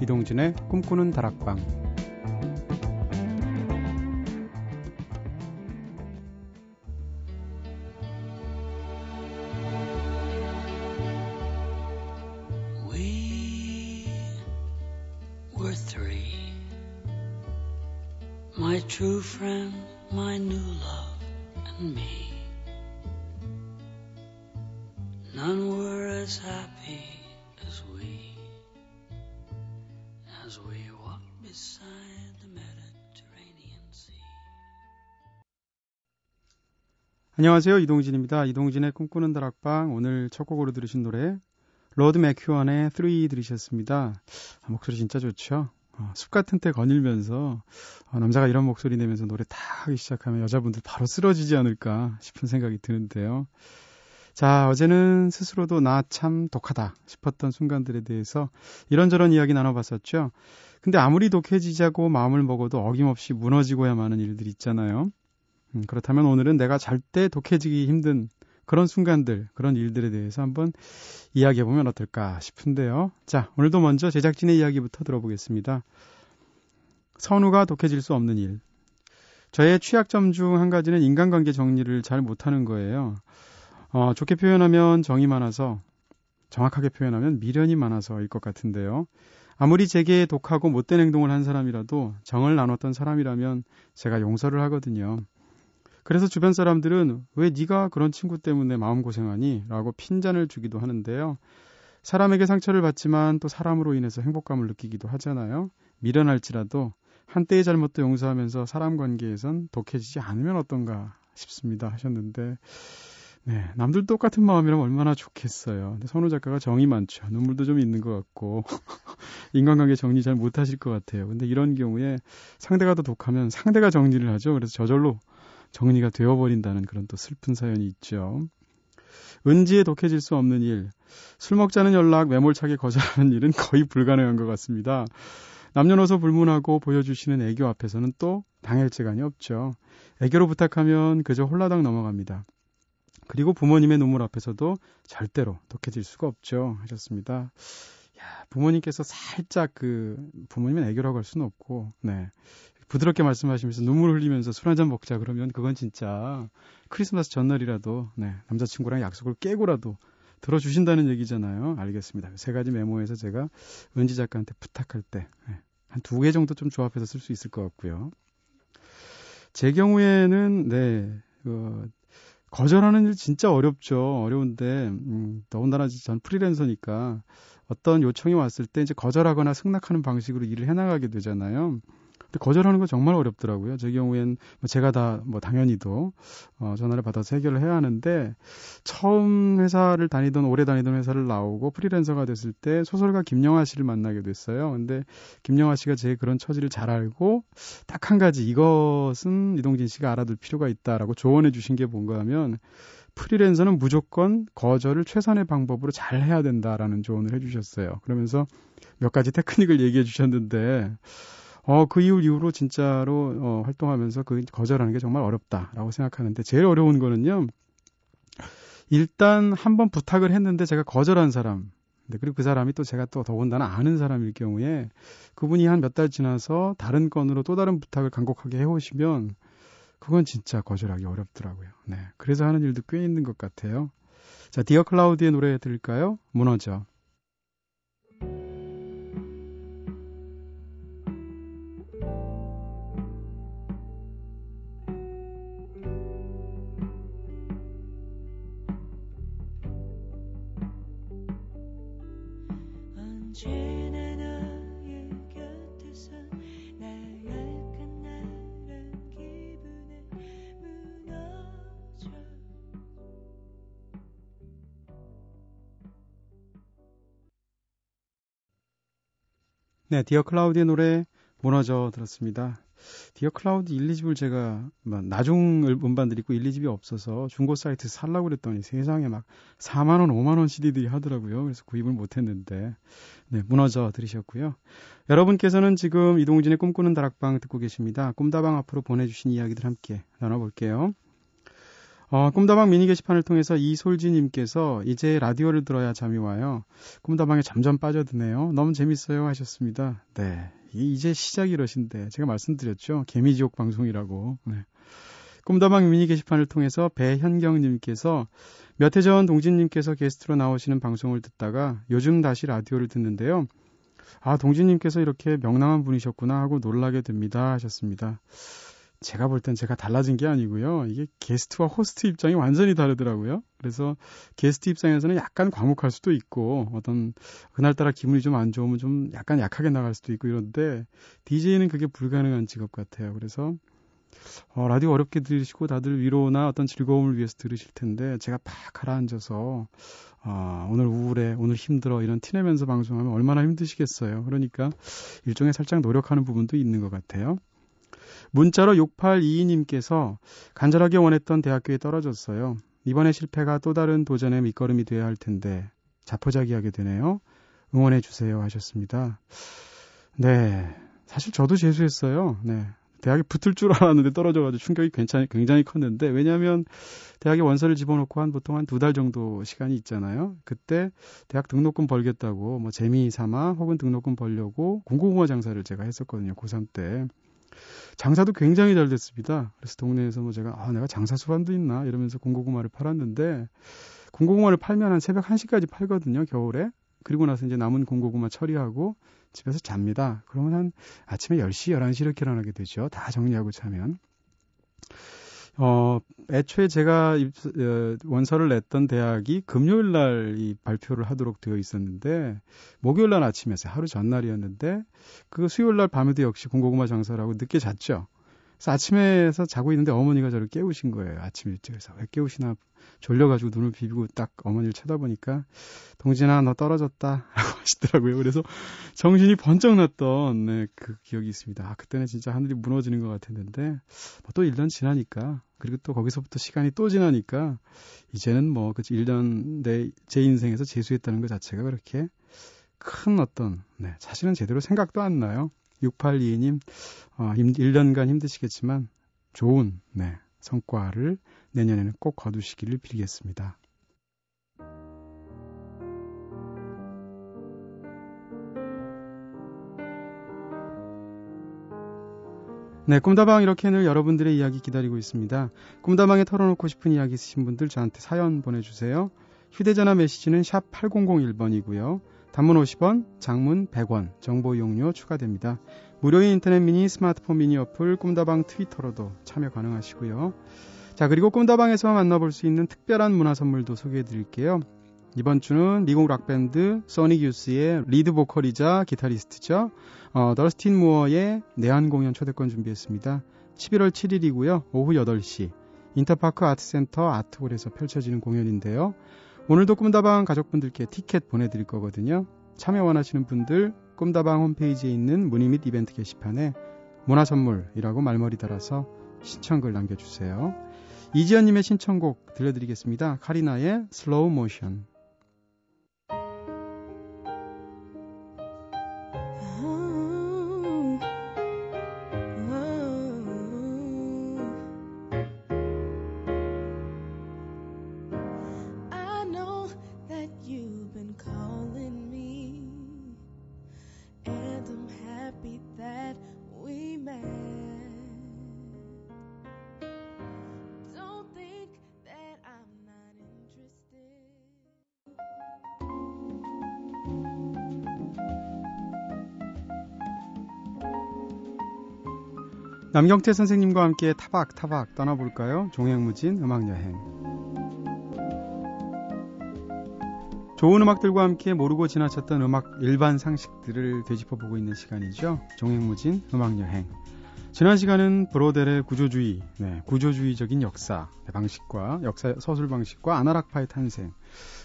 이동진의 꿈꾸는 다락방 true friend, my new 안녕하세요. 이동진입니다. 이동진의 꿈꾸는 다락방. 오늘 첫 곡으로 들으신 노래 로드 맥큐언의 3 들으셨습니다. 아, 목소리 진짜 좋죠? 어, 숲 같은 데 거닐면서 어, 남자가 이런 목소리 내면서 노래 다 하기 시작하면 여자분들 바로 쓰러지지 않을까 싶은 생각이 드는데요. 자, 어제는 스스로도 나 참 독하다 싶었던 순간들에 대해서 이런저런 이야기 나눠봤었죠. 근데 아무리 독해지자고 마음을 먹어도 어김없이 무너지고야 마는 일들 있잖아요. 음, 그렇다면 오늘은 내가 절대 독해지기 힘든 그런 순간들, 그런 일들에 대해서 한번 이야기해보면 어떨까 싶은데요. 자, 오늘도 먼저 제작진의 이야기부터 들어보겠습니다. 선우가 독해질 수 없는 일. 저의 취약점 중 한 가지는 인간관계 정리를 잘 못하는 거예요. 어, 좋게 표현하면 정이 많아서, 정확하게 표현하면 미련이 많아서일 것 같은데요. 아무리 제게 독하고 못된 행동을 한 사람이라도 정을 나눴던 사람이라면 제가 용서를 하거든요. 그래서 주변 사람들은 왜 네가 그런 친구 때문에 마음고생하니? 라고 핀잔을 주기도 하는데요. 사람에게 상처를 받지만 또 사람으로 인해서 행복감을 느끼기도 하잖아요. 미련할지라도 한때의 잘못도 용서하면서 사람 관계에선 독해지지 않으면 어떤가 싶습니다 하셨는데 네, 남들 똑같은 마음이라면 얼마나 좋겠어요. 근데 선우 작가가 정이 많죠. 눈물도 좀 있는 것 같고 인간관계 정리 잘 못하실 것 같아요. 근데 이런 경우에 상대가 더 독하면 상대가 정리를 하죠. 그래서 저절로 정리가 되어버린다는 그런 또 슬픈 사연이 있죠. 은지에 독해질 수 없는 일, 술 먹자는 연락 매몰차게 거절하는 일은 거의 불가능한 것 같습니다. 남녀노소 불문하고 보여주시는 애교 앞에서는 또 당할재간이 없죠. 애교로 부탁하면 그저 홀라당 넘어갑니다. 그리고 부모님의 눈물 앞에서도 절대로 독해질 수가 없죠. 하셨습니다. 야, 부모님께서 살짝 그 부모님은 애교라고 할 수는 없고, 네. 부드럽게 말씀하시면서 눈물 흘리면서 술 한잔 먹자 그러면 그건 진짜 크리스마스 전날이라도 네, 남자친구랑 약속을 깨고라도 들어주신다는 얘기잖아요. 알겠습니다. 세 가지 메모에서 제가 은지 작가한테 부탁할 때 네, 한두 개 정도 좀 조합해서 쓸 수 있을 것 같고요. 제 경우에는 네, 그 거절하는 일 진짜 어렵죠. 어려운데 음, 더군다나 전 프리랜서니까 어떤 요청이 왔을 때 이제 거절하거나 승낙하는 방식으로 일을 해나가게 되잖아요. 거절하는 건 정말 어렵더라고요. 제 경우엔 뭐 제가 다 뭐 당연히도 어, 전화를 받아서 해결을 해야 하는데 처음 회사를 다니던 오래 다니던 회사를 나오고 프리랜서가 됐을 때 소설가 김영하 씨를 만나게 됐어요. 근데 김영하 씨가 제 그런 처지를 잘 알고 딱 한 가지 이것은 이동진 씨가 알아둘 필요가 있다라고 조언해 주신 게 뭔가 하면 프리랜서는 무조건 거절을 최선의 방법으로 잘 해야 된다라는 조언을 해주셨어요. 그러면서 몇 가지 테크닉을 얘기해 주셨는데 어, 그 이후 이후로 진짜로 어, 활동하면서 그 거절하는 게 정말 어렵다라고 생각하는데 제일 어려운 거는요. 일단 한번 부탁을 했는데 제가 거절한 사람. 네, 그리고 그 사람이 또 제가 또 더군다나 아는 사람일 경우에 그분이 한 몇 달 지나서 다른 건으로 또 다른 부탁을 간곡하게 해오시면 그건 진짜 거절하기 어렵더라고요. 네. 그래서 하는 일도 꽤 있는 것 같아요. 자, 디어 클라우드의 노래 들을까요? 무너져. 네, 디어 클라우드의 노래 무너져 들었습니다. 디어 클라우드 1, 2집을 제가 뭐 나중 음반들 있고 1, 2집이 없어서 중고 사이트 살라고 그랬더니 세상에 막 4만 원, 5만 원 CD들이 하더라고요. 그래서 구입을 못 했는데 네, 무너져 들으셨고요. 여러분께서는 지금 이동진의 꿈꾸는 다락방 듣고 계십니다. 꿈다방 앞으로 보내 주신 이야기들 함께 나눠 볼게요. 어, 꿈다방 미니 게시판을 통해서 이솔지님께서 이제 라디오를 들어야 잠이 와요. 꿈다방에 점점 빠져드네요. 너무 재밌어요 하셨습니다. 네. 이제 시작 이러신데 제가 말씀드렸죠. 개미지옥 방송이라고. 네. 꿈다방 미니 게시판을 통해서 배현경님께서 몇 해 전 동진님께서 게스트로 나오시는 방송을 듣다가 요즘 다시 라디오를 듣는데요. 아, 동진님께서 이렇게 명랑한 분이셨구나 하고 놀라게 됩니다 하셨습니다. 제가 볼 땐 제가 달라진 게 아니고요. 이게 게스트와 호스트 입장이 완전히 다르더라고요. 그래서 게스트 입장에서는 약간 과묵할 수도 있고 어떤 그날따라 기분이 좀 안 좋으면 좀 약간 약하게 나갈 수도 있고 이런데 DJ는 그게 불가능한 직업 같아요. 그래서 어, 라디오 어렵게 들으시고 다들 위로나 어떤 즐거움을 위해서 들으실 텐데 제가 팍 가라앉아서 어, 오늘 우울해, 오늘 힘들어 이런 티내면서 방송하면 얼마나 힘드시겠어요. 그러니까 일종의 살짝 노력하는 부분도 있는 것 같아요. 문자로 6822님께서 간절하게 원했던 대학교에 떨어졌어요. 이번에 실패가 또 다른 도전의 밑거름이 돼야 할 텐데 자포자기하게 되네요. 응원해 주세요 하셨습니다. 네. 사실 저도 재수했어요. 네. 대학에 붙을 줄 알았는데 떨어져가지고 충격이 굉장히, 굉장히 컸는데, 왜냐하면 대학에 원서를 집어넣고 한 보통 한 두 달 정도 시간이 있잖아요. 그때 대학 등록금 벌겠다고 뭐 재미 삼아 혹은 등록금 벌려고 공고공화 장사를 제가 했었거든요. 고3 때. 장사도 굉장히 잘 됐습니다. 그래서 동네에서 뭐 제가 아 내가 장사 수반도 있나 이러면서 공고구마를 팔았는데 공고구마를 팔면 한 새벽 1시까지 팔거든요. 겨울에. 그리고 나서 이제 남은 공고구마 처리하고 집에서 잡니다. 그러면 한 아침에 10시, 11시 이렇게 일어나게 되죠. 다 정리하고 자면. 어, 애초에 제가 입, 어, 원서를 냈던 대학이 금요일 날 이 발표를 하도록 되어 있었는데, 목요일 날 아침이었어요. 하루 전날이었는데, 그 수요일 날 밤에도 역시 공고구마 장사라고 늦게 잤죠. 그래서 아침에서 자고 있는데 어머니가 저를 깨우신 거예요. 아침 일찍에서. 왜 깨우시나 졸려가지고 눈을 비비고 딱 어머니를 쳐다보니까 동진아 너 떨어졌다 라고 하시더라고요. 그래서 정신이 번쩍 났던 네, 그 기억이 있습니다. 아 그때는 진짜 하늘이 무너지는 것 같았는데 뭐또 1년 지나니까 그리고 또 거기서부터 시간이 또 지나니까 이제는 뭐그 1년 내 제 인생에서 재수했다는 것 자체가 그렇게 큰 어떤 네, 사실은 제대로 생각도 안 나요. 6822님 어, 1년간 힘드시겠지만 좋은 네, 성과를 내년에는 꼭 거두시기를 빌겠습니다. 네, 꿈다방 이렇게 늘 여러분들의 이야기 기다리고 있습니다. 꿈다방에 털어놓고 싶은 이야기 있으신 분들 저한테 사연 보내주세요. 휴대전화 메시지는 샵 8001번이고요. 단문 50원, 장문 100원, 정보 이용료 추가됩니다. 무료인 인터넷 미니, 스마트폰 미니 어플, 꿈다방 트위터로도 참여 가능하시고요. 자, 그리고 꿈다방에서 만나볼 수 있는 특별한 문화 선물도 소개해 드릴게요. 이번 주는 미국 락밴드 소닉 유스의 리드 보컬이자 기타리스트죠. 어, 서스턴 무어의 내한 공연 초대권 준비했습니다. 11월 7일이고요. 오후 8시 인터파크 아트센터 아트홀에서 펼쳐지는 공연인데요. 오늘도 꿈다방 가족분들께 티켓 보내드릴 거거든요. 참여 원하시는 분들 꿈다방 홈페이지에 있는 문의 및 이벤트 게시판에 문화 선물이라고 말머리 달아서 신청글 남겨주세요. 이지연님의 신청곡 들려드리겠습니다. 카리나의 슬로우 모션. 남경태 선생님과 함께 타박타박 떠나볼까요? 종횡무진 음악여행. 좋은 음악들과 함께 모르고 지나쳤던 음악 일반 상식들을 되짚어보고 있는 시간이죠. 종횡무진 음악여행. 지난 시간은 브로델의 구조주의, 네, 구조주의적인 역사 네, 방식과 역사 서술 방식과 아나락파의 탄생,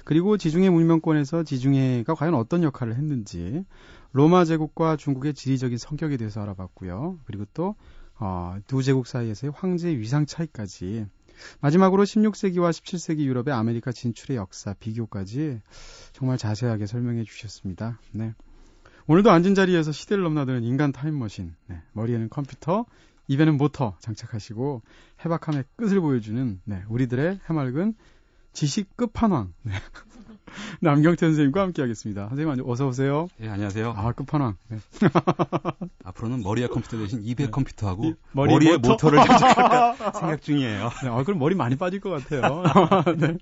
그리고 지중해 문명권에서 지중해가 과연 어떤 역할을 했는지, 로마 제국과 중국의 지리적인 성격에 대해서 알아봤고요. 그리고 또 어, 두 제국 사이에서의 황제 위상 차이까지 마지막으로 16세기와 17세기 유럽의 아메리카 진출의 역사 비교까지 정말 자세하게 설명해 주셨습니다. 네. 오늘도 앉은 자리에서 시대를 넘나드는 인간 타임머신. 네. 머리에는 컴퓨터, 입에는 모터 장착하시고 해박함의 끝을 보여주는 네, 우리들의 해맑은 지식 끝판왕 네. 남경태 선생님과 함께하겠습니다. 선생님 어서 오세요. 예, 안녕하세요. 아 끝판왕. 네. 앞으로는 머리에 컴퓨터 대신 입에 네. 컴퓨터하고 이- 머리에 머리에 모터? 모터 를 장착할까 생각 중이에요. 네, 아, 그럼 머리 많이 빠질 것 같아요. 네.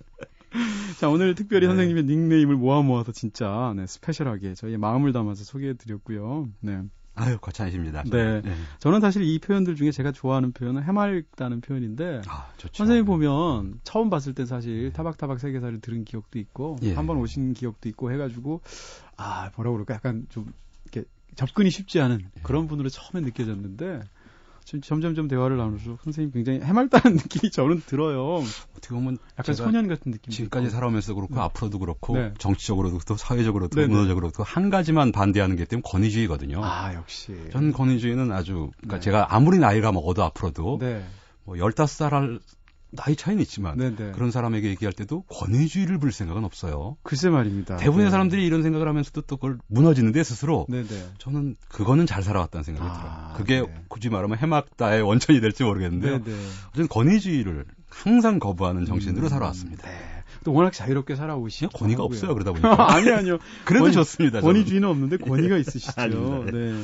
자, 오늘 특별히 네. 선생님의 닉네임을 모아 모아서 진짜 네, special하게 저희의 마음을 담아서 소개해 드렸고요. 네. 아유, 거창하십니다. 네. 네. 저는 사실 이 표현들 중에 제가 좋아하는 표현은 해맑다는 표현인데 아. 선생님 보면 처음 봤을 때 사실 타박타박 세계사를 들은 기억도 있고 예. 한번 오신 기억도 있고 해가지고 아 뭐라 그럴까 약간 좀 이렇게 접근이 쉽지 않은 예. 그런 분으로 처음에 느껴졌는데 점점 점 대화를 나누면서 선생님 굉장히 해맑다는 느낌이 저는 들어요. 어떻게 보면 약간 소년 같은 느낌. 지금까지 살아오면서 그렇고 네. 앞으로도 그렇고 네. 정치적으로도 사회적으로도 네, 네. 문화적으로도 한 가지만 반대하는 게 때문에 권위주의거든요. 아 역시. 전 권위주의는 아주 그러니까 네. 제가 아무리 나이가 먹어도 앞으로도 네. 뭐 15살 할 나이 차이는 있지만 네네. 그런 사람에게 얘기할 때도 권위주의를 부릴 생각은 없어요. 글쎄 말입니다. 대부분의 네. 사람들이 이런 생각을 하면서도 또 그걸 무너지는데 스스로 네네. 저는 그거는 잘 살아왔다는 생각이 아, 들어요. 그게 네. 굳이 말하면 해맑다의 원천이 될지 모르겠는데요. 저는 권위주의를 항상 거부하는 정신으로 음, 살아왔습니다. 네. 또 워낙 자유롭게 살아오시죠. 권위가 없어요. 그러다 보니까. 아니 아니요. 그래도 권위- 좋습니다. 저는. 권위주의는 없는데 권위가 있으시죠. 네.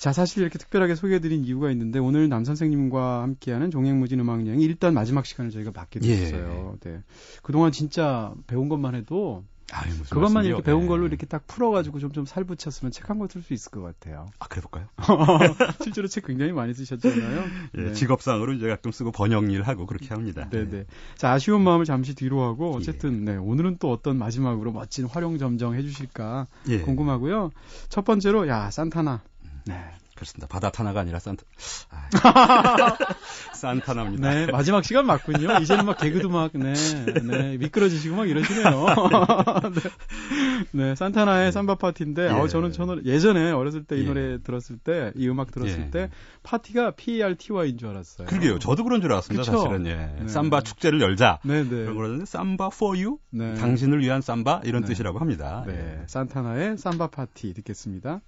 자, 사실 이렇게 특별하게 소개해드린 이유가 있는데 오늘 남 선생님과 함께하는 종횡무진 음악 여행이 일단 마지막 시간을 저희가 받게 예. 됐어요. 네. 그동안 진짜 배운 것만 해도 아유, 무슨 그것만 말씀이요? 이렇게 배운 예. 걸로 이렇게 딱 풀어가지고 좀 좀 살붙였으면 책 한 권 쓸 수 있을 것 같아요. 아, 그래볼까요? 실제로 책 굉장히 많이 쓰셨잖아요. 예, 네. 직업상으로 이제 가끔 쓰고 번역 일 하고 그렇게 합니다. 네네. 자, 아쉬운 마음을 잠시 뒤로 하고, 예. 어쨌든, 네, 오늘은 또 어떤 마지막으로 멋진 활용 점정 해주실까 예, 궁금하고요. 첫 번째로, 야, 산타나. 네. 그렇습니다. 바다 타나가 아니라 산타. 아, 산타나입니다. 네, 마지막 시간 맞군요. 이제는 막 개그도 막, 네, 네, 미끄러지시고 막 이러시네요. 네. 네, 산타나의 삼바 파티인데, 예. 아우, 저는, 저는 예전에 어렸을 때이 예. 노래 들었을 때, 이 음악 들었을 예. 때, 파티가 P-E-R-T-Y인 줄 알았어요. 그러게요. 저도 그런 줄 알았습니다. 그쵸? 사실은 예. 네. 삼바 축제를 열자. 네 네. 그런 거라는데 삼바 for you, 네. 당신을 위한 삼바 이런 네. 뜻이라고 합니다. 네, 산타나의 삼바 파티 듣겠습니다.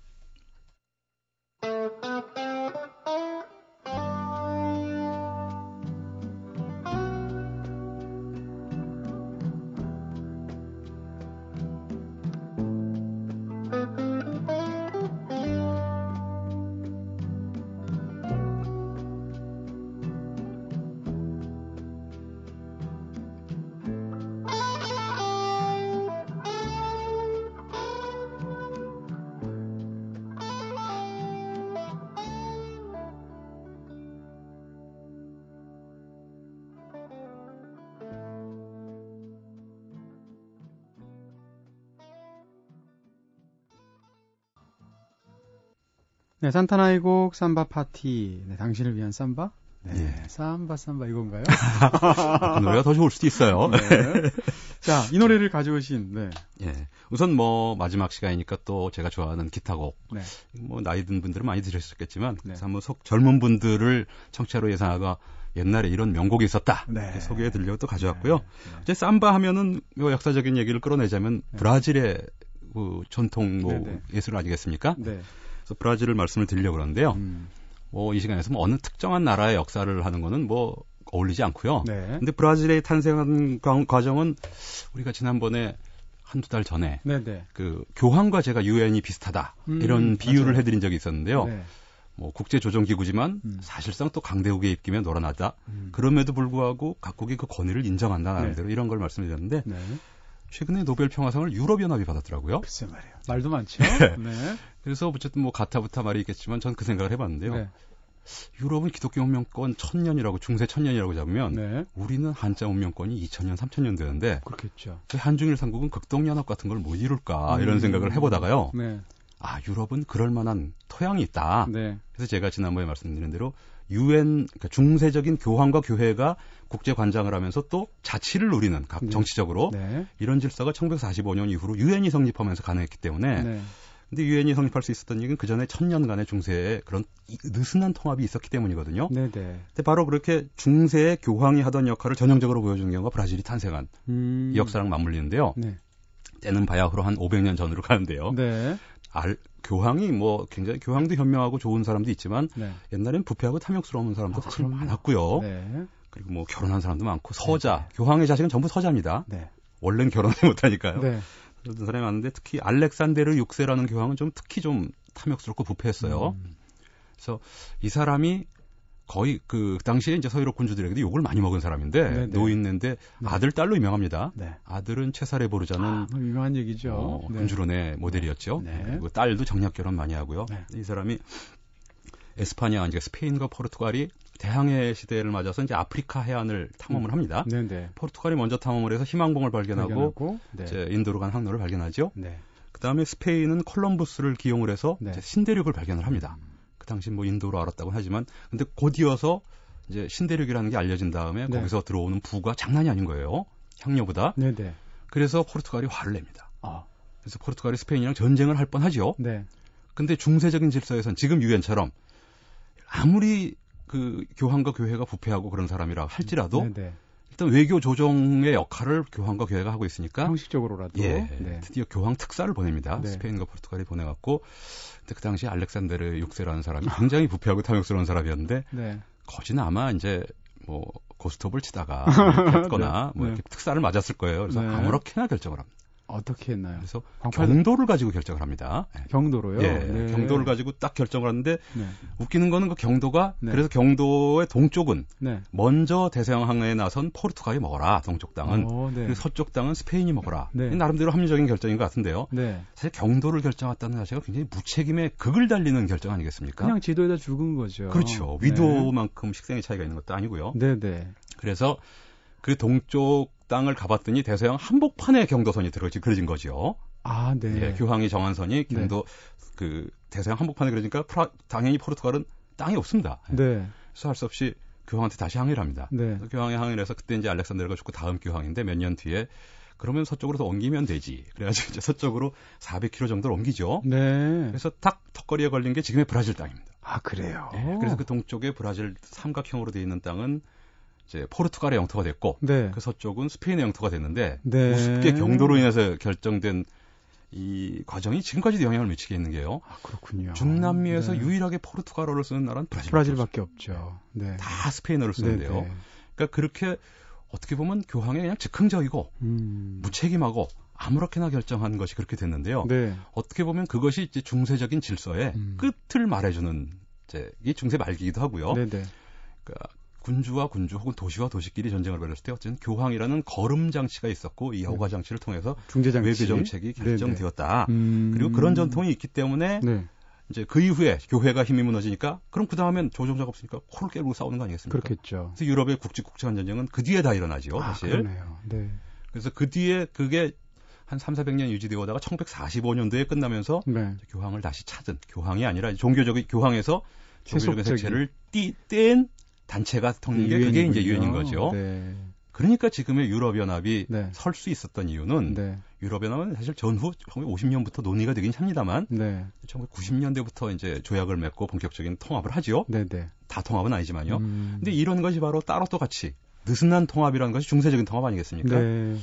네, 산타나의 곡 삼바 파티. 네, 당신을 위한 삼바? 네, 예. 삼바 삼바 이건가요? 그 노래가 더 좋을 수도 있어요. 네. 자, 이 노래를 가져오신 네. 예. 우선 뭐 마지막 시간이니까 또 제가 좋아하는 기타곡. 네. 뭐 나이 든 분들은 많이 들으셨겠지만 네. 그래서 한번 속 젊은 분들을 청취자로 예상하고 옛날에 이런 명곡이 있었다. 네. 소개해 드리려고 또 가져왔고요. 네. 이제 삼바 하면은 요 역사적인 얘기를 끌어내자면 네. 브라질의 그 전통 뭐 네, 네. 예술 아니겠습니까? 네. 그래서 브라질을 말씀을 드리려고 그러는데요. 음. 뭐이 시간에서 뭐 어느 특정한 나라의 역사를 하는 거는 뭐 어울리지 않고요. 네. 근데 브라질의 탄생한 과- 과정은 우리가 지난번에 한두 달 전에 네, 네. 그 교황과 제가 유엔이 비슷하다 음, 이런 비유를 맞아요. 해드린 적이 있었는데요. 네. 뭐 국제 조정 기구지만 음. 사실상 또 강대국에 입기면 놀아나다. 음. 그럼에도 불구하고 각국이 그 권위를 인정한다 네. 나름대로 이런 걸 말씀드렸는데 네. 최근에 노벨 평화상을 유럽 연합이 받았더라고요. 글쎄 말이에요. 말도 많죠. 네. 네. 그래서 어쨌든 뭐 가타부타 말이 있겠지만 전 그 생각을 해봤는데요. 네. 유럽은 기독교 운명권 천년이라고 중세 천년이라고 잡으면 네. 우리는 한자 운명권이 2000년 3000년 되는데 그렇겠죠. 왜 한중일 삼국은 극동 연합 같은 걸 못 이룰까 음. 이런 생각을 해보다가요. 네. 아 유럽은 그럴 만한 토양이 있다. 네. 그래서 제가 지난번에 말씀드린 대로 유엔 그러니까 중세적인 교황과 교회가 국제 관장을 하면서 또 자치를 누리는 각 네. 정치적으로 네. 이런 질서가 1945년 이후로 유엔이 성립하면서 가능했기 때문에 네. 근데 유엔이 성립할 수 있었던 이유는 그 전에 천년간의 중세의 그런 이- 느슨한 통합이 있었기 때문이거든요. 네, 네. 근데 바로 그렇게 중세의 교황이 하던 역할을 전형적으로 보여주는 경우가 브라질이 탄생한 음. 이 역사랑 맞물리는데요. 네. 때는 바야흐로 한 500년 전으로 가는데요. 네. 알, 교황이 뭐 굉장히 교황도 현명하고 좋은 사람도 있지만 네. 옛날엔 부패하고 탐욕스러운 사람도 아, 사실. 많았고요. 네. 그리고 뭐 결혼한 사람도 많고 서자, 교황의 자식은 전부 서자입니다. 네. 원래는 결혼을 못하니까요. 네. 그런 사람이 많은데 특히 알렉산데르 6세라는 교황은 좀 특히 좀 탐욕스럽고 부패했어요. 음. 그래서 이 사람이 거의 그 당시에 이제 서유럽 군주들에게도 욕을 많이 먹은 사람인데 네네. 노인인데 네. 아들 딸로 유명합니다. 네. 아들은 체사레 보르자는 아, 뭐 유명한 얘기죠. 어, 네. 군주론의 모델이었죠. 네. 그리고 딸도 정략 결혼 많이 하고요. 네. 이 사람이 에스파냐, 이제 스페인과 포르투갈이 대항해 시대를 맞아서 이제 아프리카 해안을 탐험을 합니다. 네, 네. 포르투갈이 먼저 탐험을 해서 희망봉을 발견하고 발견하고, 네. 이제 인도로 간 항로를 발견하죠. 네. 그 다음에 스페인은 콜럼부스를 기용을 해서 신대륙을 발견을 합니다. 그 당시 뭐 인도로 알았다고 하지만 근데 곧이어서 이제 신대륙이라는 게 알려진 다음에 네. 거기서 들어오는 부가 장난이 아닌 거예요. 향료보다. 네, 네. 그래서 포르투갈이 화를 냅니다. 아, 그래서 포르투갈이 스페인이랑 전쟁을 할 뻔하죠. 네. 근데 중세적인 질서에선 지금 유엔처럼 아무리 그 교황과 교회가 부패하고 그런 사람이라 할지라도 네, 네. 일단 외교 조정의 역할을 교황과 교회가 하고 있으니까 형식적으로라도. 예, 네. 드디어 교황 특사를 보냅니다. 네. 스페인과 포르투갈이 보내갖고 근데 그 당시 알렉산데르 6세라는 사람이 굉장히 부패하고 탐욕스러운 사람이었는데 네. 거지는 아마 이제 뭐 고스톱을 치다가 했거나 네, 뭐 네. 이렇게 특사를 맞았을 거예요. 그래서 네. 아무렇게나 결정을 합니다. 어떻게 했나요? 그래서 광팔- 경도를 가지고 결정을 합니다. 예. 경도로요? 예, 네. 경도를 가지고 딱 결정을 하는데 네. 웃기는 거는 그 경도가 네. 그래서 경도의 동쪽은 네. 먼저 대서양 항해에 나선 포르투갈이 먹어라 동쪽 땅은 어, 네. 그리고 서쪽 땅은 스페인이 먹어라 네. 나름대로 합리적인 결정인 것 같은데요 네. 사실 경도를 결정했다는 자체가 굉장히 무책임의 극을 달리는 결정 아니겠습니까? 그냥 지도에다 죽은 거죠. 그렇죠 네. 위도만큼 식생의 차이가 있는 것도 아니고요 네, 네. 그래서 그 동쪽 땅을 가봤더니 대서양 한복판에 경도선이 들어지 그려진 거죠. 아, 네. 예, 교황이 정한 선이 경도 그 대서양 한복판에 그려지니까 프라- 당연히 포르투갈은 땅이 없습니다. 예. 네. 그래서 할 수 없이 교황한테 다시 항의를 합니다. 네. 교황이 항의를 해서 그때 이제 알렉산더가 죽고 다음 교황인데 몇 년 뒤에 그러면 서쪽으로 더 옮기면 되지. 그래가지고 이제 서쪽으로 400km 정도를 옮기죠. 네. 그래서 탁 턱걸이에 걸린 게 지금의 브라질 땅입니다. 아, 그래요. 예, 그래서 그 동쪽에 브라질 삼각형으로 되어 있는 땅은 이제 포르투갈의 영토가 됐고 네. 그 서쪽은 스페인의 영토가 됐는데 네. 우습게 경도로 인해서 결정된 이 과정이 지금까지도 영향을 미치고 있는 게요. 아, 그렇군요. 중남미에서 네. 유일하게 포르투갈어를 쓰는 나라는 브라질. 브라질밖에 없죠. 네. 다 스페인어를 쓰는데요. 네, 네. 그러니까 그렇게 어떻게 보면 교황이 그냥 즉흥적이고 음. 무책임하고 아무렇게나 결정한 것이 그렇게 됐는데요. 네. 어떻게 보면 그것이 이제 중세적인 질서의 음. 끝을 말해주는 이제 이 중세 말기이기도 하고요. 네, 네. 그러니까 군주와 군주 혹은 도시와 도시끼리 전쟁을 벌였을 때 어쨌든 교황이라는 거름 장치가 있었고 이 여과 장치를 통해서 중재장치. 외교 정책이 네, 네. 결정되었다. 음. 그리고 그런 전통이 있기 때문에 네. 이제 그 이후에 교회가 힘이 무너지니까 그럼 그 다음엔 조종자가 없으니까 코를 깨고 싸우는 거 아니겠습니까? 그렇겠죠. 그래서 유럽의 국제국제한 전쟁은 그 뒤에 다 일어나죠, 아, 사실. 그러네요. 네. 그래서 그 뒤에 그게 한 3, 400년 유지되어 오다가 1945년도에 끝나면서 네. 교황을 다시 찾은 교황이 아니라 종교적인 교황에서 종교적인. 색채를 띠, 뗀 단체가 통는 게 그게 이제 유엔인. 거죠. 네. 그러니까 지금의 유럽연합이 네. 설수 있었던 이유는 네. 유럽연합은 사실 전후 1950년부터 논의가 되긴 합니다만 네. 1990년대부터 이제 조약을 맺고 본격적인 통합을 하죠. 네, 네. 다 통합은 아니지만요. 음. 근데 이런 것이 바로 따로 또 같이 느슨한 통합이라는 것이 중세적인 통합 아니겠습니까? 네.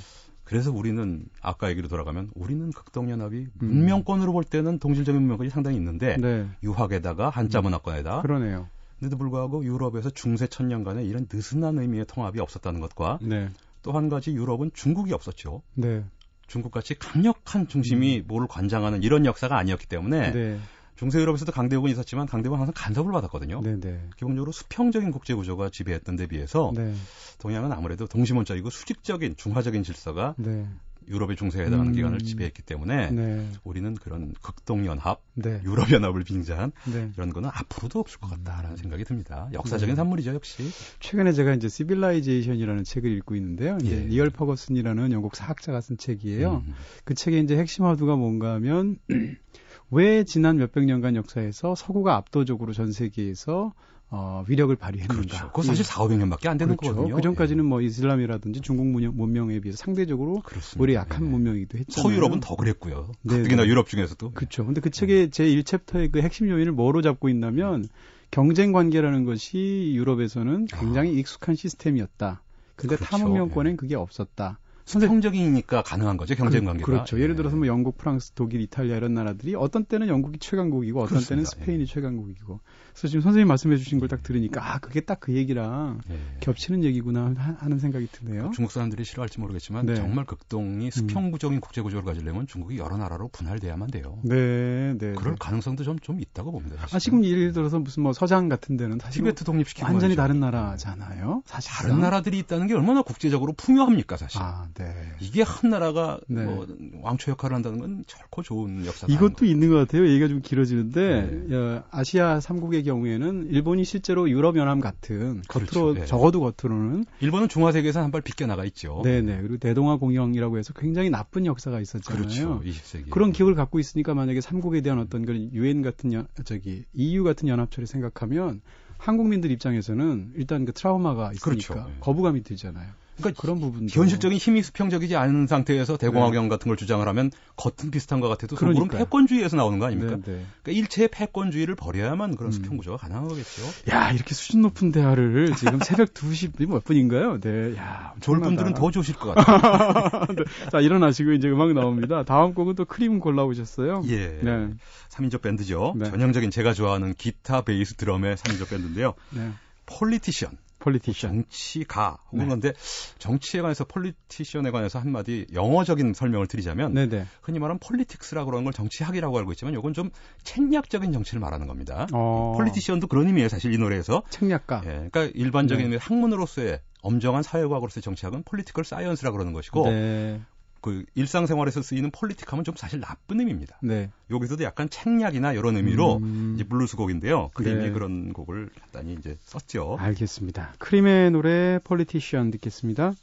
그래서 우리는 아까 얘기로 돌아가면 우리는 극동연합이 음. 문명권으로 볼 때는 동질적인 문명권이 상당히 있는데 네. 유학에다가 한자 문화권에다 그러네요. 근데도 불구하고 유럽에서 중세 천년간에 이런 느슨한 의미의 통합이 없었다는 것과 네. 또한 가지 유럽은 중국이 없었죠. 네. 중국같이 강력한 중심이 뭘 관장하는 이런 역사가 아니었기 때문에 네. 중세 유럽에서도 강대국은 있었지만 강대국은 항상 간섭을 받았거든요. 네, 네. 기본적으로 수평적인 국제 구조가 지배했던 데 비해서 네. 동양은 아무래도 동심원적이고 수직적인 중화적인 질서가 네. 유럽의 중세에 해당하는 음. 기간을 지배했기 때문에 네. 우리는 그런 극동연합, 네. 유럽연합을 빙자한 네. 이런 거는 앞으로도 없을 것 같다라는 생각이 듭니다. 역사적인 네. 산물이죠, 역시. 최근에 제가 이제 Civilization이라는 책을 읽고 있는데요. 이제 예. 니얼 퍼거슨이라는 영국 사학자가 쓴 책이에요. 음. 그 책의 이제 핵심 화두가 뭔가 하면 왜 지난 몇백 년간 역사에서 서구가 압도적으로 전 세계에서 어, 위력을 발휘했는가. 그렇죠. 그거 사실 4, 500년밖에 안 되는 그렇죠. 거거든요. 그 전까지는 예. 뭐 이슬람이라든지 중국 문명, 문명에 비해서 상대적으로 그렇습니다. 오히려 약한 예. 문명이기도 했잖아요. 서유럽은 더 그랬고요. 네, 특히나 네. 유럽 중에서도. 그렇죠. 근데 그 책의 제 1챕터의 그 핵심 요인을 뭐로 잡고 있냐면 경쟁 관계라는 것이 유럽에서는 굉장히 익숙한 시스템이었다. 근데 그렇죠. 타문명권엔 그게 없었다. 수평적이니까 가능한 거죠 경쟁 관계가. 그. 예를 예. 들어서 뭐 영국, 프랑스, 독일, 이탈리아 이런 나라들이 어떤 때는 영국이 최강국이고 어떤 때는 그렇습니다. 스페인이 최강국이고. 그래서 지금 선생님 말씀해 주신 걸 딱 들으니까 아, 그게 딱 그 얘기랑 예. 겹치는 얘기구나 하- 하는 생각이 드네요. 중국 사람들이 싫어할지 모르겠지만 네. 음. 정말 극동이 수평구적인 국제 구조를 가지려면 중국이 여러 나라로 분할돼야만 돼요. 네, 네. 그럴 네. 가능성도 좀, 좀 있다고 봅니다. 사실은. 아, 지금 예를 들어서 무슨 뭐 서장 같은 데는 사실 티베트 독립시키고 완전히 말이죠. 다른 나라잖아요. 사실 다른 나라들이 있다는 게 얼마나 국제적으로 풍요합니까 사실. 아, 네. 이게 한 나라가 네. 뭐 왕초 역할을 한다는 건 결코 좋은 역사가 이것도 있는 것 같아요. 얘기가 좀 길어지는데 네. 어, 아시아 3국의 경우에는 일본이 실제로 유럽 연합 같은 겉으로 그렇죠. 네. 적어도 겉으로는 일본은 중화 세계에서 한발 비껴 나가 있죠. 네 네 그리고 대동아 공영이라고 해서 굉장히 나쁜 역사가 있었잖아요. 그렇죠. 20세기. 그런 기억을 갖고 있으니까 만약에 삼국에 대한 어떤 그런 유엔 같은 연, 저기 EU 같은 연합체를 생각하면 한국민들 입장에서는 일단 그 트라우마가 있으니까 그렇죠. 네. 거부감이 들잖아요. 그러니까 그런 부분 현실적인 힘이 수평적이지 않은 상태에서 대공화경 같은 걸 주장을 하면 겉은 비슷한 것 같아도 속으로는 네. 그러니까요. 패권주의에서 나오는 거 아닙니까? 네, 네. 그러니까 일체의 패권주의를 버려야만 그런 음. 수평 구조가 가능한 거겠죠. 야 이렇게 수준 높은 대화를 지금 새벽 2시 몇 분인가요? 네, 야 좋을. 분들은 더 좋으실 것 같아요. 자 일어나시고 이제 음악 나옵니다. 다음 곡은 또 크림 골라오셨어요. 예. 네, 3인조 밴드죠. 네. 전형적인 제가 좋아하는 기타, 베이스, 드럼의 3인조 밴드인데요. 네. Politician. Politician. 정치가 혹은 네. 그런데 정치에 관해서 politician에 관해서 한마디 영어적인 설명을 드리자면 네네. 흔히 말하는 politics라고 그러는 걸 정치학이라고 알고 있지만 이건 좀 책략적인 정치를 말하는 겁니다. 어, Politician도 그런 의미예요, 사실 이 노래에서. 책략가. 예, 그러니까 일반적인 네. 학문으로서의 엄정한 사회과학으로서의 정치학은 political science라고 그러는 것이고 네. 그 일상생활에서 쓰이는 politic하면 좀 사실 나쁜 의미입니다. 네. 여기서도 약간 책략이나 이런 의미로 음, 이제 블루스 곡인데요. 크림이 네. 그런 곡을 간단히 이제 썼죠. 알겠습니다. 크림의 노래 Politician 듣겠습니다.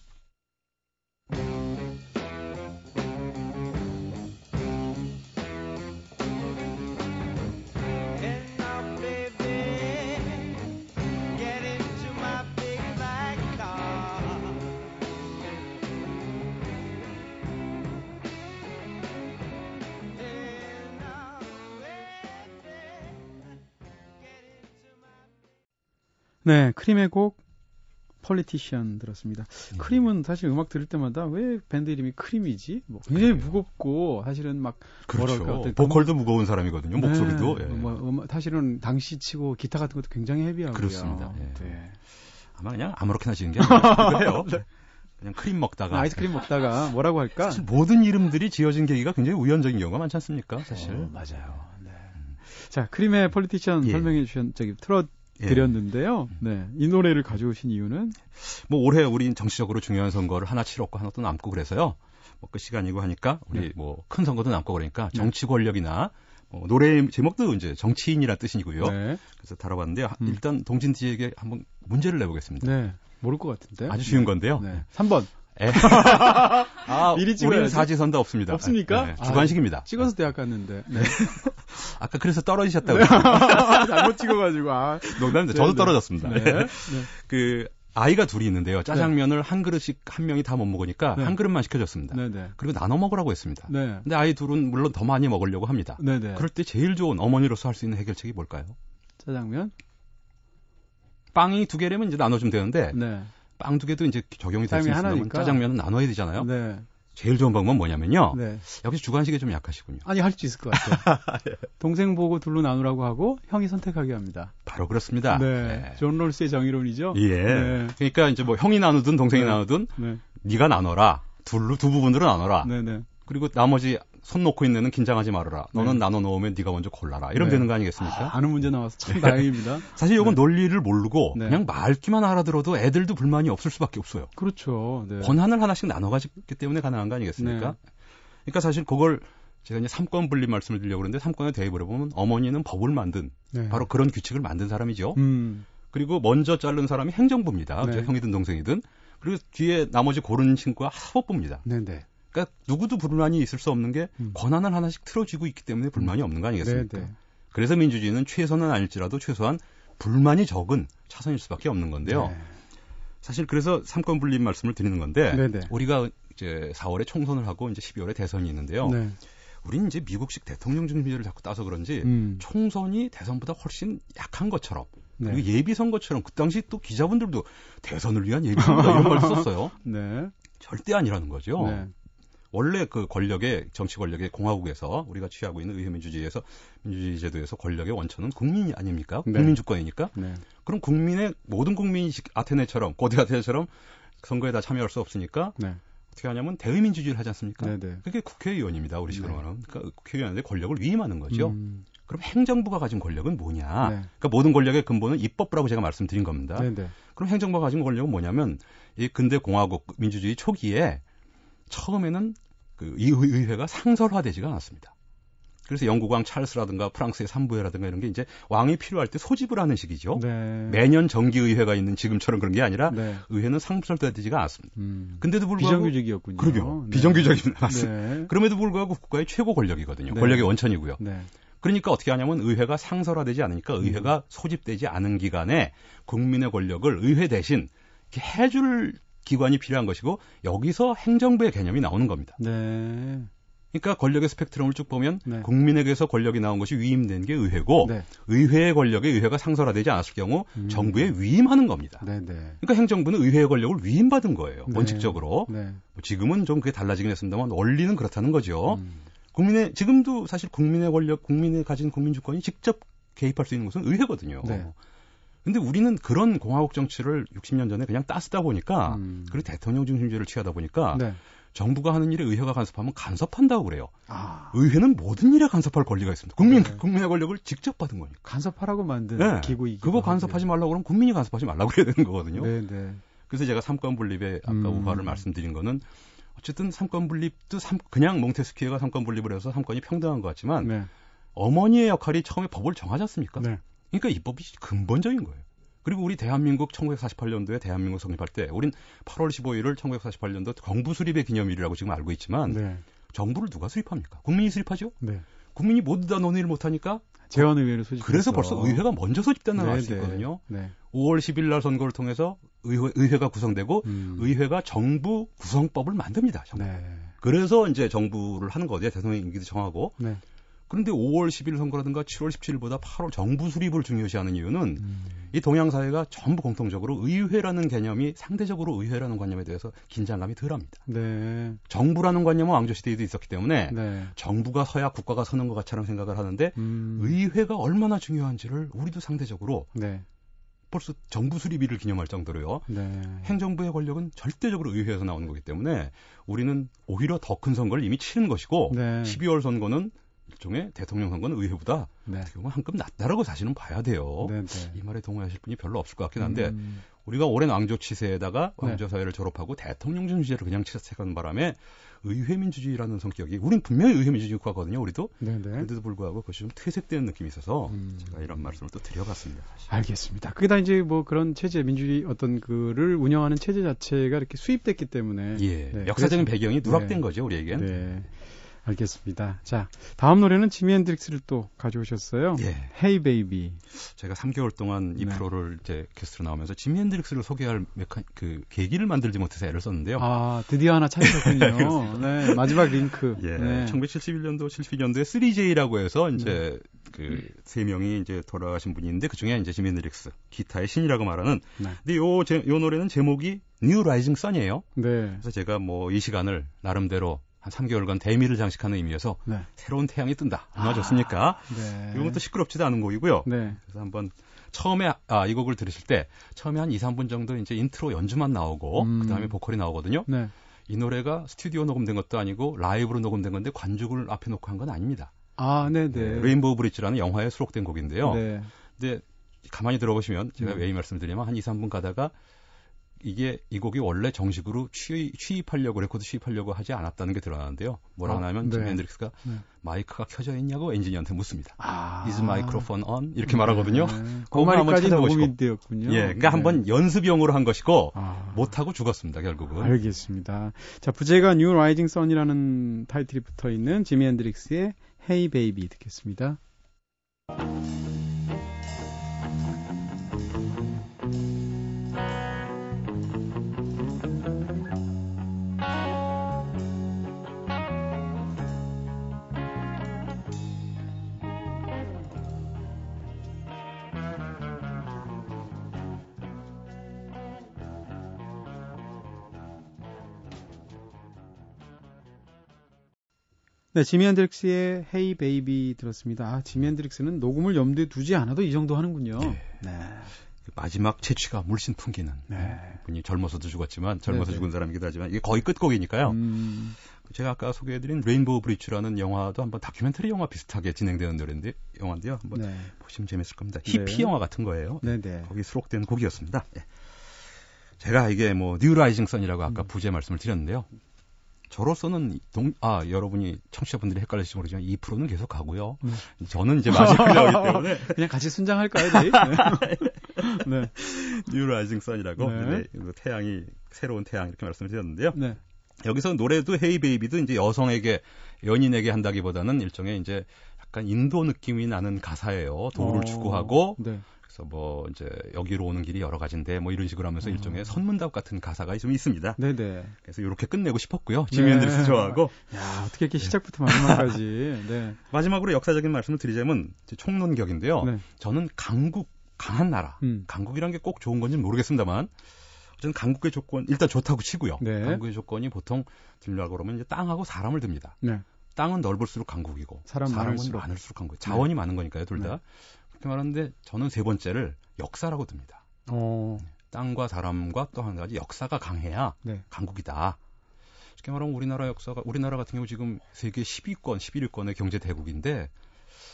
네, 크림의 곡 Politician 들었습니다. 음. 크림은 사실 음악 들을 때마다 왜 밴드 이름이 크림이지? 뭐 굉장히 그래요. 무겁고 사실은 막 그렇죠. 뭐랄까, 어떤 보컬도 무거운 사람이거든요. 목소리도. 네, 예. 뭐, 음, 사실은 당시 치고 기타 같은 것도 굉장히 heavy하고요. 그렇습니다. 예. 네. 아마 그냥 아무렇게나 지은 게 아니에요. 그냥 크림 먹다가. 아이스크림 먹다가 뭐라고 할까? 사실 모든 이름들이 지어진 계기가 굉장히 우연적인 경우가 많지 않습니까? 사실. 어, 맞아요. 네. 자, 크림의 Politician 예. 설명해 주신 저기 틀어 예. 드렸는데요. 네. 이 노래를 가져오신 이유는 뭐 올해 우린 정치적으로 중요한 선거를 하나 치렀고 하나 또 남고 그래서요. 뭐 그 시간이고 하니까 우리 네. 뭐 큰 선거도 남고 그러니까 네. 정치 권력이나 뭐 노래 제목도 이제 정치인이라 뜻이고요. 네. 그래서 다뤄봤는데 요 음. 일단 동진 씨에게 한번 문제를 내보겠습니다. 네. 모를 것 같은데. 아주 쉬운 건데요. 네. 3번. 에. 아, 미리 우리는 찍어야지. 사지선다 없습니다. 없습니까? 네, 주관식입니다. 찍어서 대학 갔는데. 네. 아까 그래서 떨어지셨다고. 잘못 찍어가지고, 아. 농담인데 네, 저도 네. 떨어졌습니다. 네. 예. 네. 그 아이가 둘이 있는데요. 짜장면을 한 그릇씩 한 명이 다 못 먹으니까 네. 한 그릇만 시켜줬습니다. 네, 네. 그리고 나눠 먹으라고 했습니다. 네. 근데 아이 둘은 물론 더 많이 먹으려고 합니다. 네, 네. 그럴 때 제일 좋은 어머니로서 할 수 있는 해결책이 뭘까요? 짜장면? 빵이 두 개라면 이제 나눠주면 되는데 네. 빵 두 개도 이제 적용이 될 수 있으면. 짜장면은 나눠야 되잖아요. 네. 제일 좋은 방법은 뭐냐면요. 네. 역시 주관식이 좀 약하시군요. 아니, 할 수 있을 것 같아요. 예. 동생 보고 둘로 나누라고 하고 형이 선택하게 합니다. 바로 그렇습니다. 네. 존 롤스의 정의론이죠? 예. 네. 그러니까 이제 뭐 형이 나누든 동생이 네. 나누든 네. 네가 나눠라. 둘로 두 부분으로 나눠라. 네, 네. 그리고 나머지 손 놓고 있는 애는 긴장하지 말아라. 너는 네. 나눠 놓으면 네가 먼저 골라라. 이러면 네. 되는 거 아니겠습니까? 아, 아는 문제 나와서 참 다행입니다. 사실 이건 네. 논리를 모르고 네. 그냥 말귀만 알아들어도 애들도 불만이 없을 수밖에 없어요. 그렇죠. 네. 권한을 하나씩 나눠가지기 때문에 가능한 거 아니겠습니까? 네. 그러니까 사실 그걸 제가 이제 삼권 분립 말씀을 드리려고 그러는데 삼권의 대입을 해보면 어머니는 법을 만든 네. 바로 그런 규칙을 만든 사람이죠. 음. 그리고 먼저 자른 사람이 행정부입니다. 네. 형이든 동생이든. 그리고 뒤에 나머지 고른 친구가 사법부입니다. 네, 네. 그러니까 누구도 불만이 있을 수 없는 게 음. 권한을 하나씩 틀어쥐고 있기 때문에 불만이 없는 거 아니겠습니까? 네, 네. 그래서 민주주의는 최선은 아닐지라도 최소한 불만이 적은 차선일 수밖에 없는 건데요. 네. 사실 그래서 삼권 분립 말씀을 드리는 건데 네, 네. 우리가 이제 4월에 총선을 하고 이제 12월에 대선이 있는데요. 네. 우리는 이제 미국식 대통령 준비를 자꾸 따서 그런지 음. 총선이 대선보다 훨씬 약한 것처럼 네. 그리고 예비 선거처럼 그 당시 또 기자분들도 대선을 위한 예비 선거 이런 걸 썼어요. 네. 절대 아니라는 거죠. 네. 원래 그 권력의 정치 권력의 공화국에서 우리가 취하고 있는 의회 민주주의에서 민주주의 제도에서 권력의 원천은 국민이 아닙니까? 네. 국민 주권이니까. 네. 그럼 국민의 모든 국민이 시- 아테네처럼 고대 아테네처럼 선거에 다 참여할 수 없으니까 네. 어떻게 하냐면 대의민주주의를 하지 않습니까? 네, 네. 그게 국회의원입니다. 우리 식으로 네. 말하면. 그러니까 국회의원한테 권력을 위임하는 거죠. 음, 그럼 행정부가 가진 권력은 뭐냐? 네. 그러니까 모든 권력의 근본은 입법부라고 제가 말씀드린 겁니다. 네, 네. 그럼 행정부가 가진 권력은 뭐냐면 이 근대 공화국 민주주의 초기에 처음에는 그 이 의회가 상설화되지가 않았습니다. 그래서 영국 왕 찰스라든가 프랑스의 삼부회라든가 이런 게 이제 왕이 필요할 때 소집을 하는 식이죠. 네. 매년 정기 의회가 있는 지금처럼 그런 게 아니라 네. 의회는 상설되지가 않았습니다. 음. 근데도 불구하고 비정규직이었군요. 그러게요. 네. 비정규직입니다. 맞습니다. 네. 그럼에도 불구하고 국가의 최고 권력이거든요. 네. 권력의 원천이고요. 네. 그러니까 어떻게 하냐면 의회가 상설화되지 않으니까 의회가 소집되지 않은 기간에 국민의 권력을 의회 대신 이렇게 해줄 기관이 필요한 것이고 여기서 행정부의 개념이 나오는 겁니다. 네. 그러니까 권력의 스펙트럼을 쭉 보면 네. 국민에게서 권력이 나온 것이 위임된 게 의회고 네. 의회의 권력에 의회가 상설화되지 않았을 경우 음. 정부에 위임하는 겁니다. 네, 네. 그러니까 행정부는 의회의 권력을 위임받은 거예요. 네. 원칙적으로. 네. 뭐 지금은 좀 그게 달라지긴 했습니다만 원리는 그렇다는 거죠. 음. 국민의 지금도 사실 국민의 권력, 국민의 가진 국민 주권이 직접 개입할 수 있는 것은 의회거든요. 네. 근데 우리는 그런 공화국 정치를 60년 전에 그냥 따쓰다 보니까 음. 그리고 대통령 중심제를 취하다 보니까 네. 정부가 하는 일에 의회가 간섭하면 간섭한다고 그래요. 아. 의회는 모든 일에 간섭할 권리가 있습니다. 국민 네. 국민의 권력을 직접 받은 거니까. 간섭하라고 만든 네. 기구이기도 그거 간섭하지 말라고 그러면 국민이 간섭하지 말라고 그래야 되는 거거든요. 네, 네. 그래서 제가 삼권 분립의 아까 음. 우화를 말씀드린 거는 어쨌든 삼권 분립도 삼, 그냥 몽테스키에가 삼권 분립을 해서 삼권이 평등한 것 같지만 네. 어머니의 역할이 처음에 법을 정하지 않습니까? 네. 그러니까 입법이 근본적인 거예요. 그리고 우리 대한민국 1948년도에 대한민국 성립할 때 우린 8월 15일을 1948년도 정부 수립의 기념일이라고 지금 알고 있지만 네. 정부를 누가 수립합니까? 국민이 수립하죠? 네. 국민이 모두 다 논의를 못 하니까 재원 의회를 소집. 그래서 벌써 의회가 먼저 소집된다는 네, 걸알수 네. 있거든요. 네. 5월 10일 날 선거를 통해서 의회, 의회 가 구성되고 음. 의회가 정부 구성법을 만듭니다. 정부. 네. 그래서 이제 정부를 하는 거죠. 대통령 임기도 정하고. 네. 그런데 5월 10일 선거라든가 7월 17일보다 8월 정부 수립을 중요시하는 이유는 음. 이 동양 사회가 전부 공통적으로 의회라는 개념이 상대적으로 의회라는 관념에 대해서 긴장감이 덜합니다. 네. 정부라는 관념은 왕조 시대에도 있었기 때문에 네. 정부가 서야 국가가 서는 것 같처럼 생각을 하는데 음. 의회가 얼마나 중요한지를 우리도 상대적으로 네. 벌써 정부 수립일을 기념할 정도로요. 네. 행정부의 권력은 절대적으로 의회에서 나오는 거기 때문에 우리는 오히려 더 큰 선거를 이미 치른 것이고 네. 12월 선거는 일종의 대통령 선거는 의회보다 네. 어떻게 보면 한급 낮다라고 사실은 봐야 돼요. 네. 네. 이 말에 동의하실 분이 별로 없을 것 같긴 한데 음. 우리가 오랜 왕조 치세에다가 네. 왕조 사회를 졸업하고 대통령 중시제를 그냥 채택하는 바람에 의회 민주주의라는 성격이 우린 분명히 의회 민주주의 국가거든요. 우리도 네. 네. 그런데도 불구하고 그것이 좀 퇴색되는 느낌이 있어서 음. 제가 이런 말씀을 또 드려봤습니다. 사실. 알겠습니다. 그게 다 이제 뭐 그런 체제, 민주주의 어떤 그를 운영하는 체제 자체가 이렇게 수입됐기 때문에. 예, 네, 역사적인 그래서- 배경이 누락된 네. 거죠 우리에겐. 네. 알겠습니다. 자, 다음 노래는 지미 핸드릭스를 또 가져오셨어요. 예. Hey Baby. 제가 3개월 동안 이 네. 프로를 이제 게스트로 나오면서 지미 핸드릭스를 소개할 메카 그 계기를 만들지 못해서 애를 썼는데요. 아, 드디어 하나 찾으셨군요. 네, 마지막 링크. 예, 네. 1971년도, 72년도에 3J라고 해서 이제 그 세 명이 이제 돌아가신 있는데 그 중에 이제 지미 핸드릭스 기타의 신이라고 말하는. 네. 근데 요, 제, 요 노래는 제목이 New Rising Sun이에요. 네. 그래서 제가 뭐 이 시간을 나름대로 한 3개월간 대미를 장식하는 의미에서 네. 새로운 태양이 뜬다. 얼마나 좋습니까? 네. 이건 또 시끄럽지도 않은 곡이고요. 네. 그래서 한번 처음에 아, 이 곡을 들으실 때 처음에 한 2, 3분 정도 이제 인트로 연주만 나오고 음. 그다음에 보컬이 나오거든요. 네. 이 노래가 스튜디오 녹음된 것도 아니고 라이브로 녹음된 건데 관중을 앞에 놓고 한 건 아닙니다. 아, 네, 네. Rainbow Bridge라는 영화에 수록된 곡인데요. 네. 근데 가만히 들어보시면 제가 음. 왜 이 말씀을 드리냐면 한 2, 3분 가다가 이게 이 곡이 원래 정식으로 취입, 취입 하려고 레코드 취입하려고 하지 않았다는 게 드러나는데요. 뭐라고 아, 하냐면 네. 지미 핸드릭스가 네. 마이크가 켜져 있냐고 엔지니어한테 묻습니다. 아. Is microphone on? 이렇게 말하거든요. 네. 그 그거 한번 찾아보시고. 예, 그러니까 네. 한번 연습용으로 한 것이고 아. 못하고 죽었습니다 결국은. 알겠습니다. 자, 부제가 New Rising Sun이라는 타이틀이 붙어 있는 지미 핸드릭스의 헤이 베이비 듣겠습니다. 네, 지미 핸드릭스의 Hey Baby 들었습니다. 아, 지미 핸드릭스는 녹음을 염두에 두지 않아도 이 정도 하는군요. 네. 네. 마지막 체취가 물씬 풍기는 네. 분이 젊어서도 죽었지만 젊어서 네, 네. 죽은 사람이기도 하지만 이게 거의 끝곡이니까요. 음, 제가 아까 소개해드린 Rainbow Bridge라는 영화도 한번 다큐멘터리 영화 비슷하게 진행되는 노래인데 영화인데요. 한번 네. 보시면 재밌을 겁니다. 네. 히피 영화 같은 거예요. 네, 네. 거기 수록된 곡이었습니다. 예. 제가 이게 뭐 New Rising Sun이라고 아까 음. 부제 말씀을 드렸는데요. 저로서는 동, 아 여러분이 청취자분들이 헷갈릴지 모르지만 2%는 계속 가고요. 네. 저는 이제 마지막이기 때문에 그냥 같이 순장할까요? 네. 네. New Rising Sun이라고 네. 네, 이거 태양이 새로운 태양 이렇게 말씀을 드렸는데요. 네. 여기서 노래도 Hey Baby도 이제 여성에게 연인에게 한다기보다는 일종의 이제 약간 인도 느낌이 나는 가사예요. 도를 어, 추구하고 네. 그래서 뭐 이제 여기로 오는 길이 여러 가지인데 뭐 이런 식으로 하면서 어. 일종의 선문답 같은 가사가 좀 있습니다. 네, 네. 그래서 이렇게 끝내고 싶었고요. 지미 네. 핸드릭스 좋아하고 야, 어떻게 이렇게 시작부터 마지막까지. 네. 마지막으로 역사적인 말씀을 드리자면 총론격인데요. 네. 저는 강국 강한 나라 음. 강국이란 게 꼭 좋은 건지 는 모르겠습니다만 저는 강국의 조건 일단 좋다고 치고요. 네. 강국의 조건이 보통 들려고 그러면 이제 땅하고 사람을 듭니다. 네. 땅은 넓을수록 강국이고 사람 사람은 많을수록. 많을수록 강국. 자원이 많은 거니까요, 둘 다. 네. 그렇게 말하는데 저는 세 번째를 역사라고 듭니다. 어, 땅과 사람과 또 한 가지 역사가 강해야 네. 강국이다. 쉽게 말하면 우리나라 역사가 우리나라 같은 경우 지금 세계 10위권, 11위권의 경제 대국인데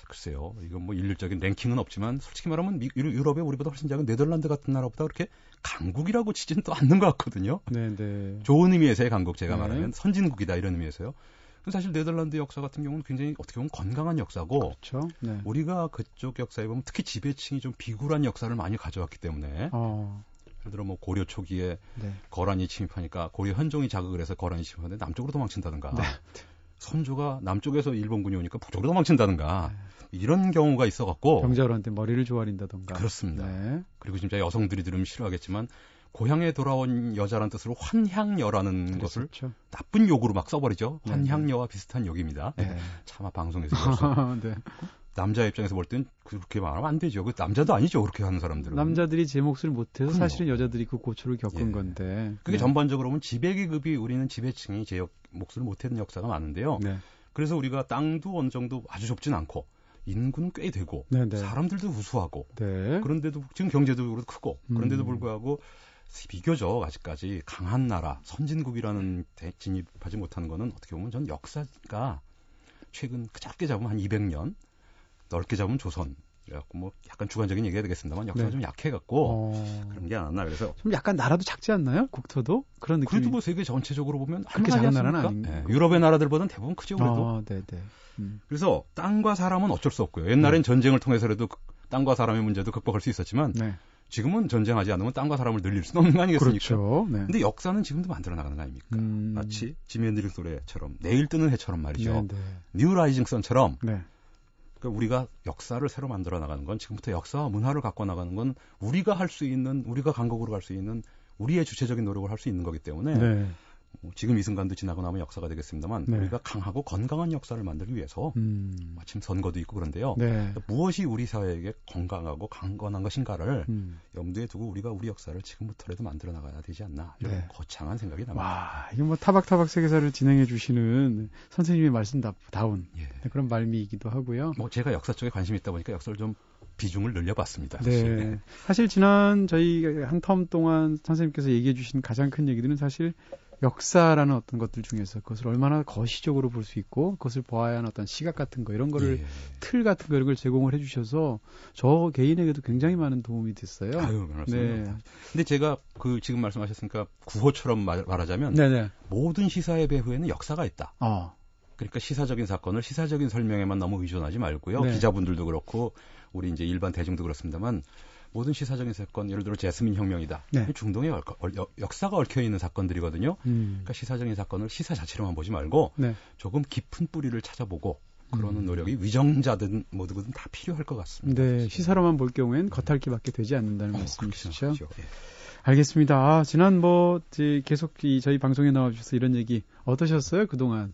글쎄요, 이건 뭐 일률적인 랭킹은 없지만 솔직히 말하면 미- 유- 유럽에 우리보다 훨씬 작은 네덜란드 같은 나라보다 그렇게 강국이라고 치지는 또 않는 것 같거든요. 네, 네. 좋은 의미에서의 강국 제가 네. 말하면 선진국이다 이런 의미에서요. 사실 네덜란드 역사 같은 경우는 굉장히 어떻게 보면 건강한 역사고 그렇죠. 네. 우리가 그쪽 역사에 보면 특히 지배층이 좀 비굴한 역사를 많이 가져왔기 때문에 어, 예를 들어 뭐 고려 초기에 네. 거란이 침입하니까 고려 현종이 자극을 해서 거란이 침입하는데 남쪽으로 도망친다든가 네. 선조가 남쪽에서 일본군이 오니까 북쪽으로 도망친다든가 이런 경우가 있어갖고 병자호한테 머리를 조아린다던가. 그렇습니다. 네. 그리고 진짜 여성들이 들으면 싫어하겠지만 고향에 돌아온 여자란 뜻으로 환향여라는 것을 그렇죠. 나쁜 욕으로 막 써버리죠. 네, 환향여와 비슷한 욕입니다. 네. 차마 방송에서 네. 남자 입장에서 볼 땐 그렇게 말하면 안 되죠. 그 남자도 아니죠. 그렇게 하는 사람들은. 남자들이 제 몫을 못해서 그럼요. 사실은 여자들이 그 고초를 겪은 예. 건데. 그게 네. 전반적으로 보면 지배계급이 우리는 지배층이 제 역- 몫을 못했는 역사가 많은데요. 네. 그래서 우리가 땅도 어느 정도 아주 좁진 않고 인구는 꽤 되고 네, 네. 사람들도 우수하고 네. 그런데도 지금 경제도 크고 그런데도 음. 불구하고 비교적 아직까지 강한 나라 선진국이라는 데 진입하지 못하는 거는 어떻게 보면 전 역사가 최근 그 짧게 잡으면 한 200년 넓게 잡으면 조선 그래갖고 뭐 약간 주관적인 얘기가 되겠습니다만 역사가 네. 좀 약해갖고 어, 그런 게 않았나 그래서 좀 약간 나라도 작지 않나요? 국토도 그런 느낌이. 그래도 뭐 세계 전체적으로 보면 그렇게 작은 나라는? 아닌 예, 유럽의 나라들보다는 대부분 크죠 그래도 아, 네, 네. 음. 그래서 땅과 사람은 어쩔 수 없고요 옛날엔 전쟁을 통해서라도 그- 땅과 사람의 문제도 극복할 수 있었지만 네. 지금은 전쟁하지 않으면 땅과 사람을 늘릴 수는 없는 거 아니겠습니까? 그렇죠. 네. 근데 역사는 지금도 만들어 나가는 거 아닙니까? 음. 마치 지미 핸드릭스 노래처럼 내일 뜨는 해처럼 말이죠. 네, 네. New Rising Sun처럼 네. 그러니까 우리가 역사를 새로 만들어 나가는 건 지금부터 역사와 문화를 갖고 나가는 건 우리가 할 수 있는 우리가 강국으로 갈 수 있는 우리의 주체적인 노력을 할 수 있는 거기 때문에 네. 뭐 지금 이 순간도 지나고 나면 역사가 되겠습니다만 네. 우리가 강하고 건강한 역사를 만들기 위해서 음. 마침 선거도 있고 그런데요. 네. 무엇이 우리 사회에게 건강하고 강건한 것인가를 음. 염두에 두고 우리가 우리 역사를 지금부터라도 만들어 나가야 되지 않나 이런 네. 거창한 생각이 납니다. 와, 이게 뭐 타박타박 세계사를 진행해 주시는 선생님의 말씀다운 예. 네, 그런 말미이기도 하고요. 뭐 제가 역사 쪽에 관심이 있다 보니까 역사를 좀 비중을 늘려봤습니다. 네. 사실. 사실 지난 저희 한 텀 동안 선생님께서 얘기해 주신 가장 큰 얘기들은 사실 역사라는 어떤 것들 중에서 그것을 얼마나 거시적으로 볼 수 있고 그것을 보아야 하는 어떤 시각 같은 거 이런 거를 예. 틀 같은 거 이런 걸 제공을 해 주셔서 저 개인에게도 굉장히 많은 도움이 됐어요. 아유. 네. 근데 제가 그 지금 말씀하셨으니까 구호처럼 말, 말하자면 네네. 모든 시사의 배후에는 역사가 있다. 어. 그러니까 시사적인 사건을 시사적인 설명에만 너무 의존하지 말고요. 네. 기자분들도 그렇고 우리 이제 일반 대중도 그렇습니다만 모든 시사적인 사건, 예를 들어 제스민 혁명이다. 네. 역- 역사가 얽혀 있는 사건들이거든요. 음. 그러니까 시사적인 사건을 시사 자체로만 보지 말고 네. 조금 깊은 뿌리를 찾아보고 그러는 음. 노력이 위정자든 뭐든 다 필요할 것 같습니다. 네, 시사로만 볼 경우엔 겉핥기밖에 되지 않는다는 어, 말씀이시죠. 그렇게 생각하죠. 예. 알겠습니다. 아, 지난 뭐 계속 이 저희 방송에 나와주셔서 이런 얘기 어떠셨어요? 그동안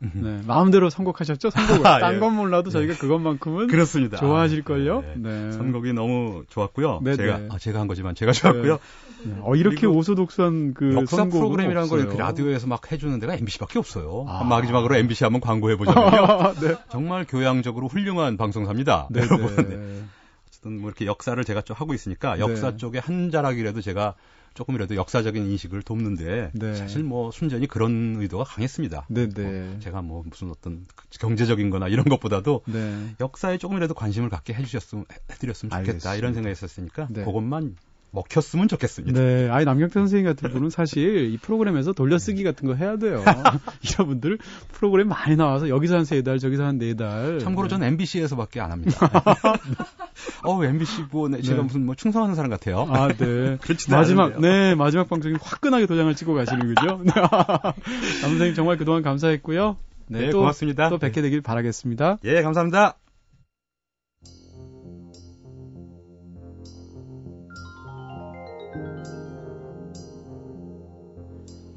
네, 마음대로 선곡하셨죠? 선곡을. 아, 딴 예. 건 몰라도 예. 저희가 그것만큼은 그렇습니다. 좋아하실걸요? 네. 네. 선곡이 너무 좋았고요. 네, 제가 네. 아, 제가 한 거지만 제가 좋았고요. 네. 어, 이렇게 오소독수한 그 역사 프로그램이라는 걸. 이렇게 라디오에서 막 해주는 데가 MBC밖에 없어요. 아. 마지막으로 MBC 한번 광고해 보자면요. 네. 정말 교양적으로 훌륭한 방송사입니다. 네, 여러분. 네. 네. 어쨌든 뭐 이렇게 역사를 제가 좀 하고 있으니까 네. 역사 쪽에 한 자락이라도 제가 조금이라도 역사적인 인식을 돕는데 네. 사실 뭐 순전히 그런 의도가 강했습니다. 네, 네. 제가 뭐 무슨 어떤 경제적인 거나 이런 것보다도 네. 역사에 조금이라도 관심을 갖게 해주셨으면, 해드렸으면 좋겠다. 알겠습니다. 이런 생각이 있었으니까, 네. 그것만 먹혔으면 좋겠습니다. 네, 아이 남경태 선생님 같은 분은 사실 이 프로그램에서 돌려쓰기 같은 거 해야 돼요. 이런 분들 프로그램 많이 나와서 여기서 한 세 달, 저기서 한 네 달. 참고로 네. 저는 MBC에서밖에 안 합니다. 어, MBC 뭐, 네, 제가 네. 무슨 뭐 충성하는 사람 같아요. 아, 네. 마지막, 않은데요. 네, 마지막 방송에 화끈하게 도장을 찍고 가시는 거죠. 남 선생님 정말 그동안 감사했고요. 네, 또, 고맙습니다. 또 뵙게 되길 바라겠습니다. 예, 감사합니다.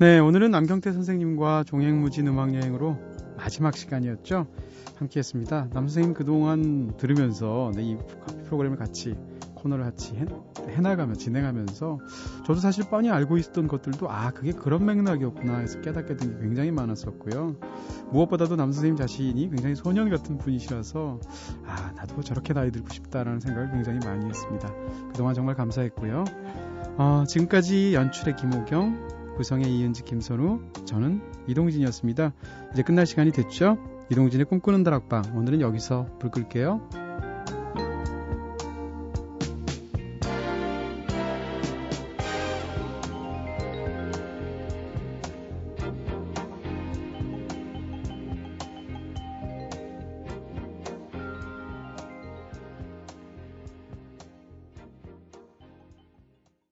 네, 오늘은 남경태 선생님과 종횡무진 음악 여행으로 마지막 시간이었죠. 함께 했습니다. 남 선생님 그동안 들으면서 네, 이 프로그램을 같이 코너를 같이 해, 해나가며 진행하면서 저도 사실 뻔히 알고 있었던 것들도 아 그게 그런 맥락이었구나 해서 깨닫게 된 게 굉장히 많았었고요. 무엇보다도 남 선생님 자신이 굉장히 소년 같은 분이시라서 아 나도 저렇게 나이 들고 싶다라는 생각을 굉장히 많이 했습니다. 그동안 정말 감사했고요. 어, 지금까지 연출의 김호경, 구성의 이은지, 김선우, 저는 이동진이었습니다. 이제 끝날 시간이 됐죠? 이동진의 꿈꾸는 다락방 오늘은 여기서 불 끌게요.